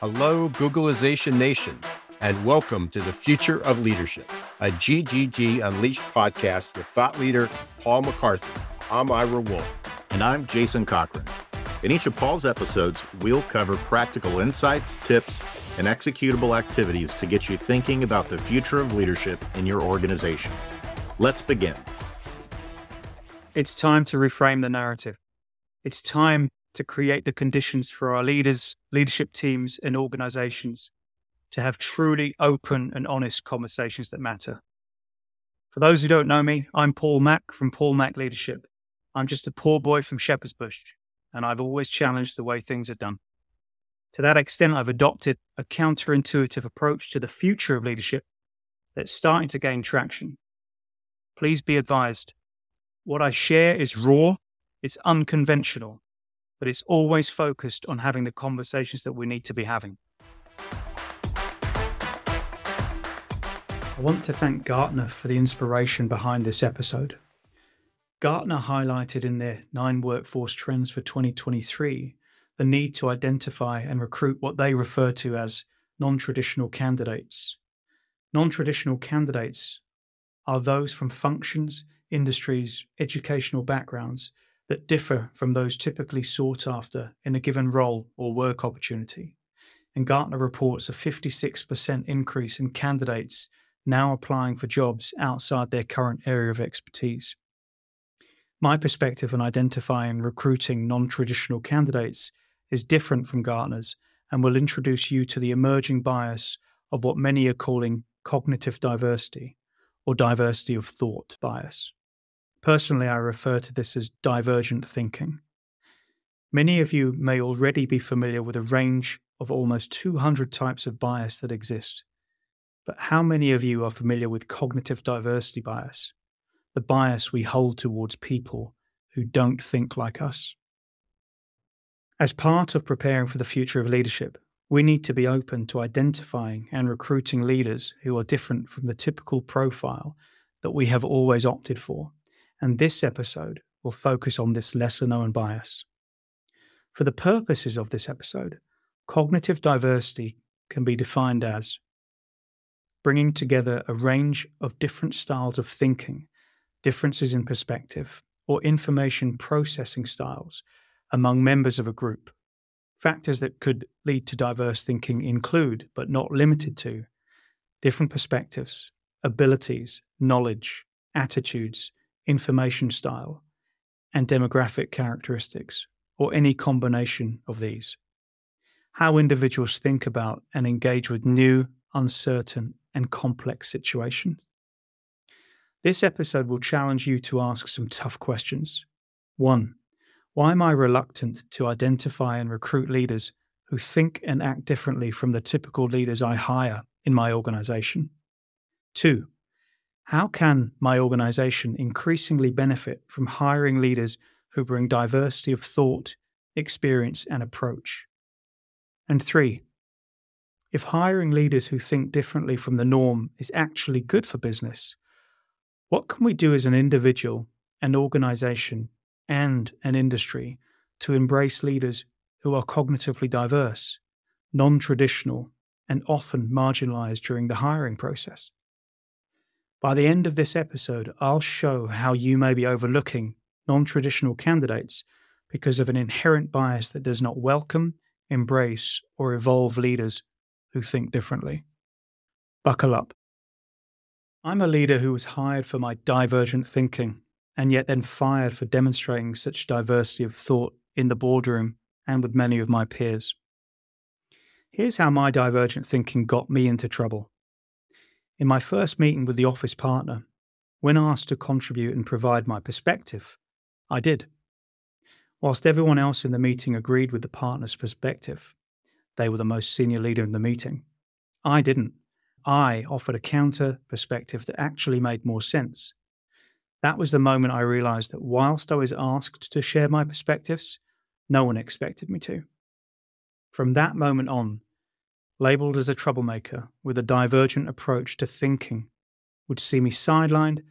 Hello, Googlization Nation, and welcome to the Future of Leadership, a GGG Unleashed podcast with thought leader Paul McCarthy. I'm Ira Wolfe. And I'm Jason Cochran. In each of Paul's episodes, we'll cover practical insights, tips, and executable activities to get you thinking about the future of leadership in your organization. Let's begin. It's time to reframe the narrative. It's time to create the conditions for our leaders, leadership teams, and organizations to have truly open and honest conversations that matter. For those who don't know me, I'm Paul Mack from Paul Mack Leadership. I'm just a poor boy from Shepherd's Bush, and I've always challenged the way things are done. To that extent, I've adopted a counterintuitive approach to the future of leadership that's starting to gain traction. Please be advised what I share is raw, it's unconventional, but it's always focused on having the conversations that we need to be having. I want to thank Gartner for the inspiration behind this episode. Gartner highlighted in their nine workforce trends for 2023 the need to identify and recruit what they refer to as non traditional candidates. Non traditional candidates are those from functions, industries, educational backgrounds that differ from those typically sought after in a given role or work opportunity. And Gartner reports a 56% increase in candidates now applying for jobs outside their current area of expertise. My perspective on identifying and recruiting non traditional candidates is different from Gartner's and will introduce you to the emerging bias of what many are calling cognitive diversity or diversity of thought bias. Personally, I refer to this as divergent thinking. Many of you may already be familiar with a range of almost 200 types of bias that exist. But how many of you are familiar with cognitive diversity bias, the bias we hold towards people who don't think like us? As part of preparing for the future of leadership, we need to be open to identifying and recruiting leaders who are different from the typical profile that we have always opted for and this episode will focus on this lesser known bias. For the purposes of this episode, cognitive diversity can be defined as bringing together a range of different styles of thinking, differences in perspective, or information processing styles among members of a group. Factors that could lead to diverse thinking include, but not limited to, different perspectives, abilities, knowledge, attitudes, information style, and demographic characteristics, or any combination of these. How individuals think about and engage with new, uncertain, and complex situations. This episode will challenge you to ask some tough questions. One, why am I reluctant to identify and recruit leaders who think and act differently from the typical leaders I hire in my organization? Two, how can my organization increasingly benefit from hiring leaders who bring diversity of thought, experience, and approach? And three, if hiring leaders who think differently from the norm is actually good for business, what can we do as an individual, an organization, and an industry to embrace leaders who are cognitively diverse, non traditional, and often marginalized during the hiring process? By the end of this episode, I'll show how you may be overlooking non traditional candidates because of an inherent bias that does not welcome, embrace, or evolve leaders who think differently. Buckle up. I'm a leader who was hired for my divergent thinking and yet then fired for demonstrating such diversity of thought in the boardroom and with many of my peers. Here's how my divergent thinking got me into trouble. In my first meeting with the office partner, when asked to contribute and provide my perspective, I did. Whilst everyone else in the meeting agreed with the partner's perspective, they were the most senior leader in the meeting. I didn't. I offered a counter perspective that actually made more sense. That was the moment I realized that whilst I was asked to share my perspectives, no one expected me to. From that moment on, labeled as a troublemaker with a divergent approach to thinking, would see me sidelined,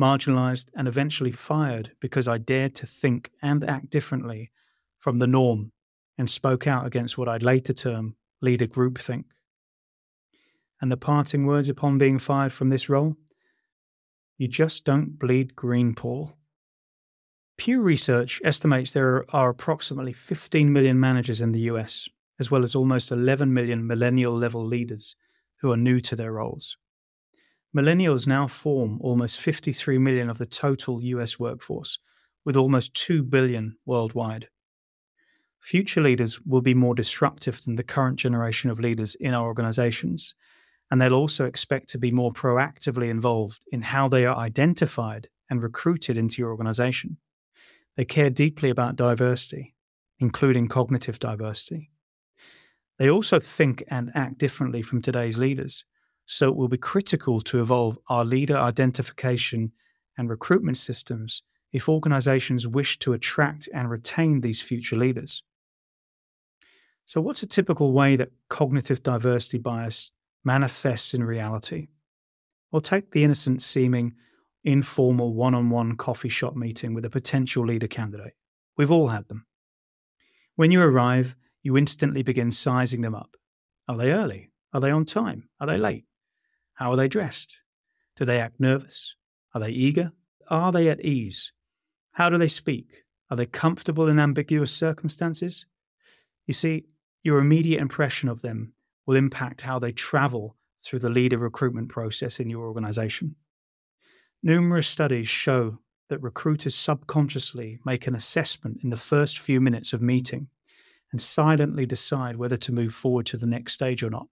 marginalized, and eventually fired because I dared to think and act differently from the norm and spoke out against what I'd later term leader groupthink. And the parting words upon being fired from this role? You just don't bleed green, Paul. Pew Research estimates there are approximately 15 million managers in the US, as well as almost 11 million millennial level leaders who are new to their roles. Millennials now form almost 53 million of the total US workforce, with almost 2 billion worldwide. Future leaders will be more disruptive than the current generation of leaders in our organizations, and they'll also expect to be more proactively involved in how they are identified and recruited into your organization. They care deeply about diversity, including cognitive diversity. They also think and act differently from today's leaders, so it will be critical to evolve our leader identification and recruitment systems if organizations wish to attract and retain these future leaders. So, what's a typical way that cognitive diversity bias manifests in reality? Well, take the innocent seeming informal one on one coffee shop meeting with a potential leader candidate. We've all had them. When you arrive, you instantly begin sizing them up. Are they early? Are they on time? Are they late? How are they dressed? Do they act nervous? Are they eager? Are they at ease? How do they speak? Are they comfortable in ambiguous circumstances? You see, your immediate impression of them will impact how they travel through the leader recruitment process in your organization. Numerous studies show that recruiters subconsciously make an assessment in the first few minutes of meeting and silently decide whether to move forward to the next stage or not.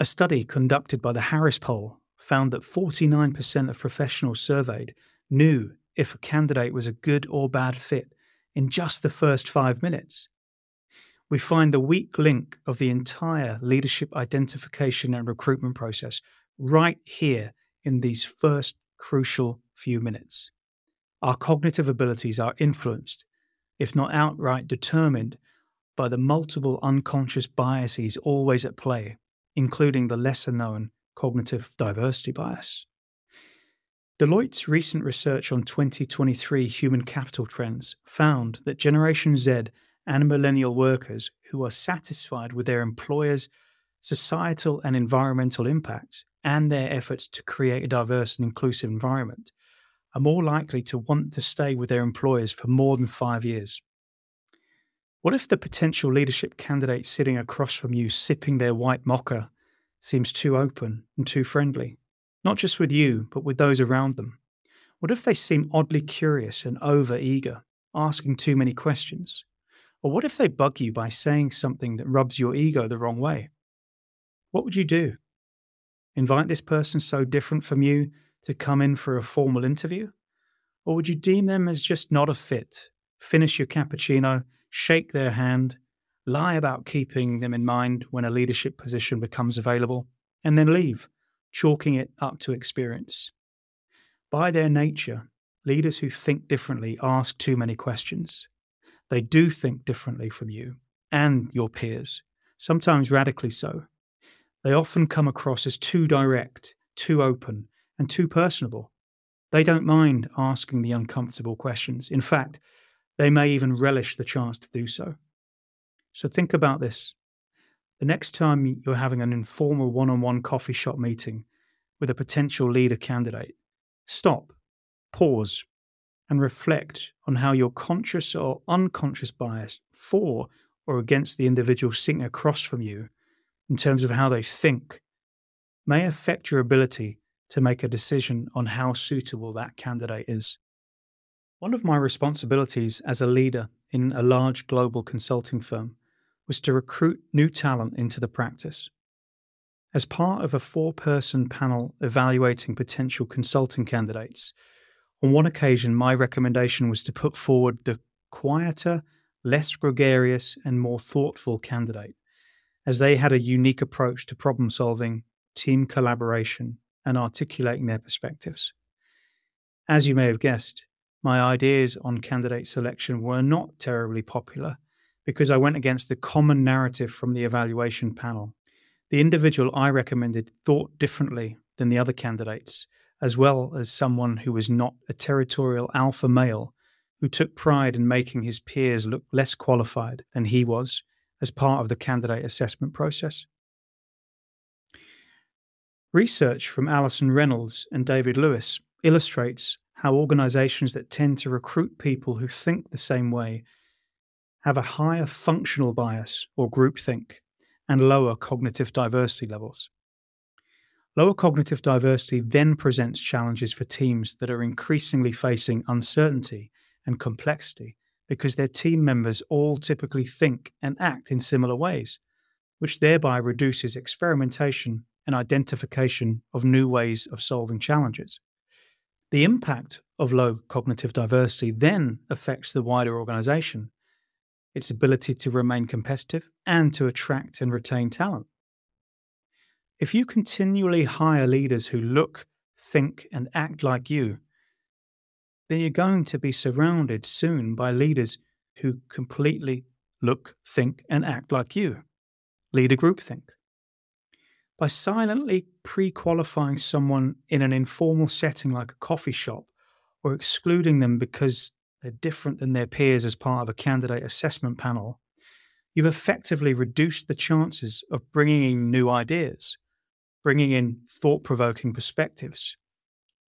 A study conducted by the Harris Poll found that 49% of professionals surveyed knew if a candidate was a good or bad fit in just the first five minutes. We find the weak link of the entire leadership identification and recruitment process right here in these first crucial few minutes. Our cognitive abilities are influenced, if not outright determined, by the multiple unconscious biases always at play, including the lesser known cognitive diversity bias. Deloitte's recent research on 2023 human capital trends found that Generation Z and millennial workers who are satisfied with their employers' societal and environmental impacts and their efforts to create a diverse and inclusive environment are more likely to want to stay with their employers for more than five years. What if the potential leadership candidate sitting across from you sipping their white mocha seems too open and too friendly? not just with you, but with those around them? What if they seem oddly curious and over eager, asking too many questions? Or what if they bug you by saying something that rubs your ego the wrong way? What would you do? Invite this person so different from you to come in for a formal interview? Or would you deem them as just not a fit? Finish your cappuccino, shake their hand, lie about keeping them in mind when a leadership position becomes available, and then leave chalking it up to experience. By their nature, leaders who think differently ask too many questions. They do think differently from you and your peers, sometimes radically so. They often come across as too direct, too open, and too personable. They don't mind asking the uncomfortable questions. In fact, they may even relish the chance to do so. So think about this. The next time you're having an informal one on one coffee shop meeting with a potential leader candidate, stop, pause, and reflect on how your conscious or unconscious bias for or against the individual sitting across from you in terms of how they think may affect your ability to make a decision on how suitable that candidate is. One of my responsibilities as a leader in a large global consulting firm was to recruit new talent into the practice. As part of a four person panel evaluating potential consulting candidates, on one occasion my recommendation was to put forward the quieter, less gregarious, and more thoughtful candidate, as they had a unique approach to problem solving, team collaboration, and articulating their perspectives. As you may have guessed, my ideas on candidate selection were not terribly popular because I went against the common narrative from the evaluation panel. The individual I recommended thought differently than the other candidates, as well as someone who was not a territorial alpha male who took pride in making his peers look less qualified than he was, as part of the candidate assessment process. Research from Alison Reynolds and David Lewis illustrates how organizations that tend to recruit people who think the same way have a higher functional bias or groupthink and lower cognitive diversity levels. Lower cognitive diversity then presents challenges for teams that are increasingly facing uncertainty and complexity because their team members all typically think and act in similar ways, which thereby reduces experimentation and identification of new ways of solving challenges. The impact of low cognitive diversity then affects the wider organization, its ability to remain competitive, and to attract and retain talent. If you continually hire leaders who look, think, and act like you, then you're going to be surrounded soon by leaders who completely look, think, and act like you. Leader groupthink by silently pre qualifying someone in an informal setting like a coffee shop or excluding them because they're different than their peers as part of a candidate assessment panel, you've effectively reduced the chances of bringing in new ideas, bringing in thought provoking perspectives,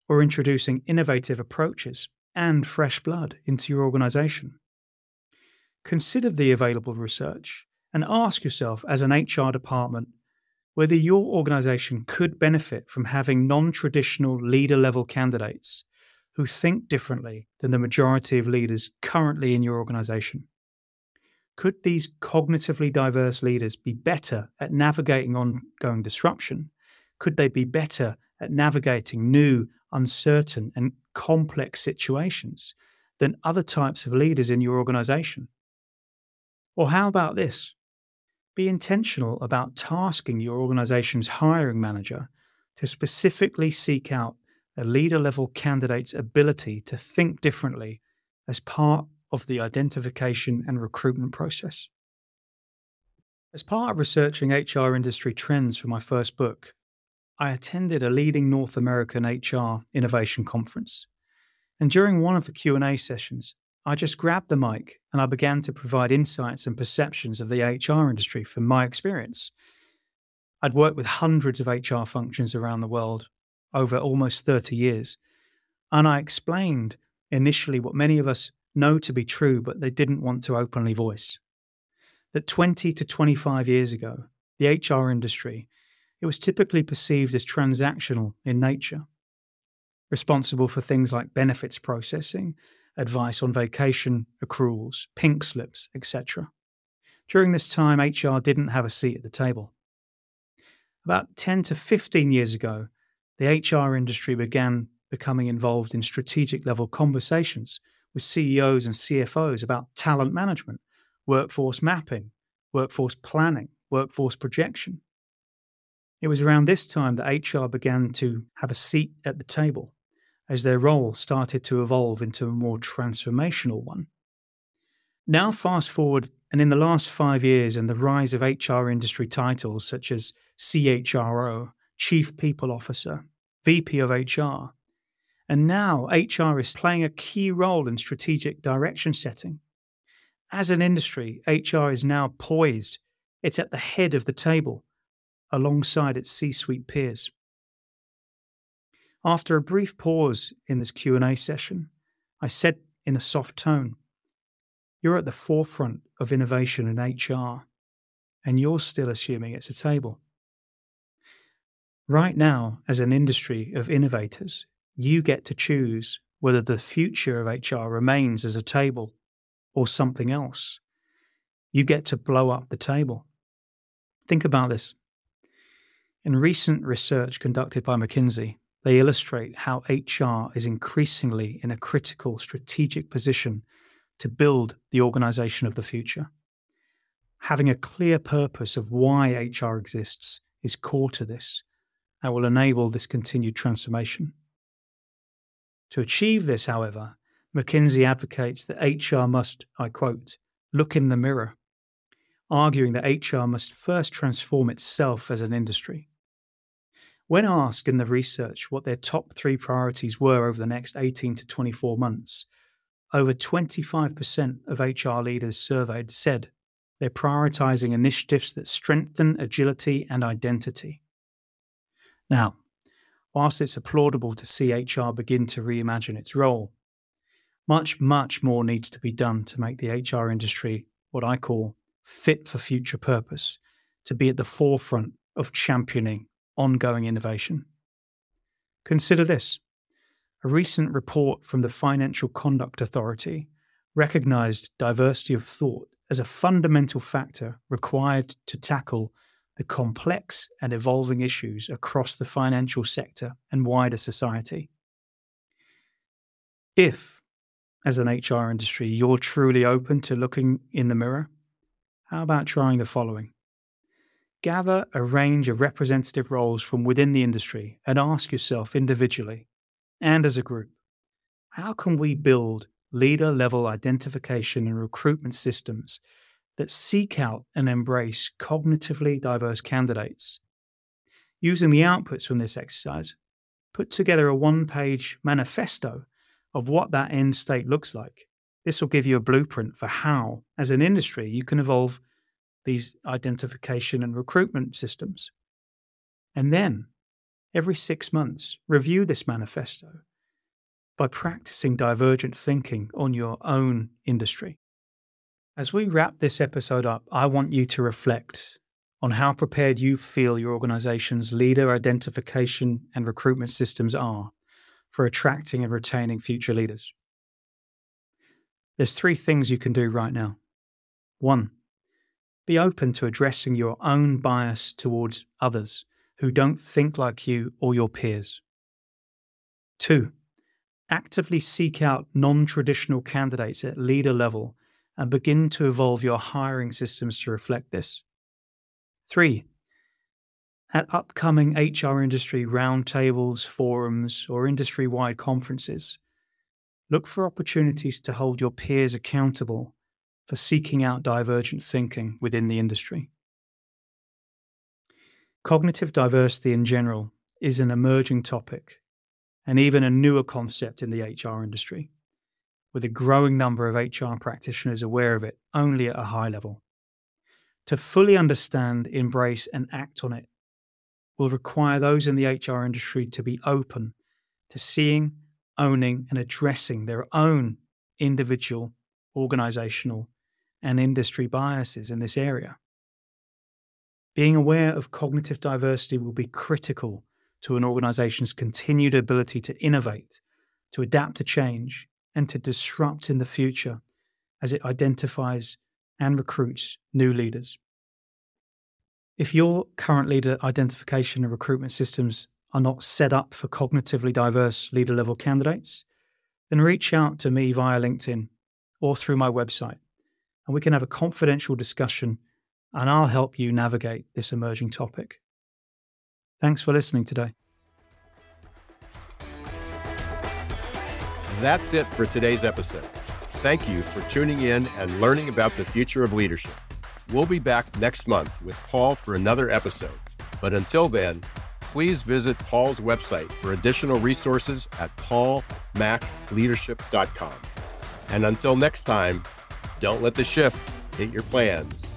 or introducing innovative approaches and fresh blood into your organization. Consider the available research and ask yourself as an HR department whether your organization could benefit from having non traditional leader level candidates who think differently than the majority of leaders currently in your organization. Could these cognitively diverse leaders be better at navigating ongoing disruption? Could they be better at navigating new, uncertain, and complex situations than other types of leaders in your organization? Or how about this? Be intentional about tasking your organization's hiring manager to specifically seek out a leader level candidate's ability to think differently as part of the identification and recruitment process. As part of researching HR industry trends for my first book, I attended a leading North American HR innovation conference. And during one of the Q&A sessions, I just grabbed the mic and I began to provide insights and perceptions of the HR industry from my experience. I'd worked with hundreds of HR functions around the world over almost 30 years. And I explained initially what many of us know to be true, but they didn't want to openly voice. That 20 to 25 years ago, the HR industry, it was typically perceived as transactional in nature, responsible for things like benefits processing advice on vacation accruals, pink slips, etc. During this time, HR didn't have a seat at the table. About 10 to 15 years ago, the HR industry began becoming involved in strategic level conversations with CEOs and CFOs about talent management, workforce mapping, workforce planning, workforce projection. It was around this time that HR began to have a seat at the table as their role started to evolve into a more transformational one. Now, fast forward, and in the last five years, and the rise of HR industry titles such as CHRO, Chief People Officer, VP of HR, and now HR is playing a key role in strategic direction setting. As an industry, HR is now poised, it's at the head of the table alongside its C suite peers. After a brief pause in this Q&A session, I said in a soft tone, "You're at the forefront of innovation in HR, and you're still assuming it's a table." Right now, as an industry of innovators, you get to choose whether the future of HR remains as a table or something else. You get to blow up the table. Think about this. In recent research conducted by McKinsey, they illustrate how HR is increasingly in a critical strategic position to build the organization of the future. Having a clear purpose of why HR exists is core to this and will enable this continued transformation. To achieve this, however, McKinsey advocates that HR must, I quote, look in the mirror, arguing that HR must first transform itself as an industry. When asked in the research what their top three priorities were over the next 18 to 24 months, over 25% of HR leaders surveyed said they're prioritizing initiatives that strengthen agility and identity. Now, whilst it's applaudable to see HR begin to reimagine its role, much, much more needs to be done to make the HR industry what I call fit for future purpose, to be at the forefront of championing ongoing innovation. Consider this a recent report from the Financial Conduct Authority recognized diversity of thought as a fundamental factor required to tackle the complex and evolving issues across the financial sector and wider society. If, as an HR industry, you're truly open to looking in the mirror, how about trying the following? Gather a range of representative roles from within the industry and ask yourself individually and as a group how can we build leader level identification and recruitment systems that seek out and embrace cognitively diverse candidates. Using the outputs from this exercise, put together a one page manifesto of what that end state looks like. This will give you a blueprint for how, as an industry, you can evolve these identification and recruitment systems. And then, every six months, review this manifesto by practicing divergent thinking on your own industry. As we wrap this episode up, I want you to reflect on how prepared you feel your organization's leader identification and recruitment systems are for attracting and retaining future leaders. There's three things you can do right now. One, be open to addressing your own bias towards others who don't think like you or your peers. Two, actively seek out non traditional candidates at leader level and begin to evolve your hiring systems to reflect this. Three, at upcoming HR industry roundtables, forums, or industry wide conferences, look for opportunities to hold your peers accountable for seeking out divergent thinking within the industry. Cognitive diversity in general is an emerging topic and even a newer concept in the HR industry with a growing number of HR practitioners aware of it only at a high level. To fully understand, embrace, and act on it will require those in the HR industry to be open to seeing, owning, and addressing their own individual, organizational, and industry biases in this area. Being aware of cognitive diversity will be critical to an organization's continued ability to innovate, to adapt to change, and to disrupt in the future as it identifies and recruits new leaders. If your current leader identification and recruitment systems are not set up for cognitively diverse leader level candidates, then reach out to me via LinkedIn or through my website, and we can have a confidential discussion and I'll help you navigate this emerging topic. Thanks for listening today. That's it for today's episode. Thank you for tuning in and learning about the future of leadership. We'll be back next month with Paul for another episode. But until then, please visit Paul's website for additional resources at paulmacleadership.com. And until next time, don't let the shift hit your plans.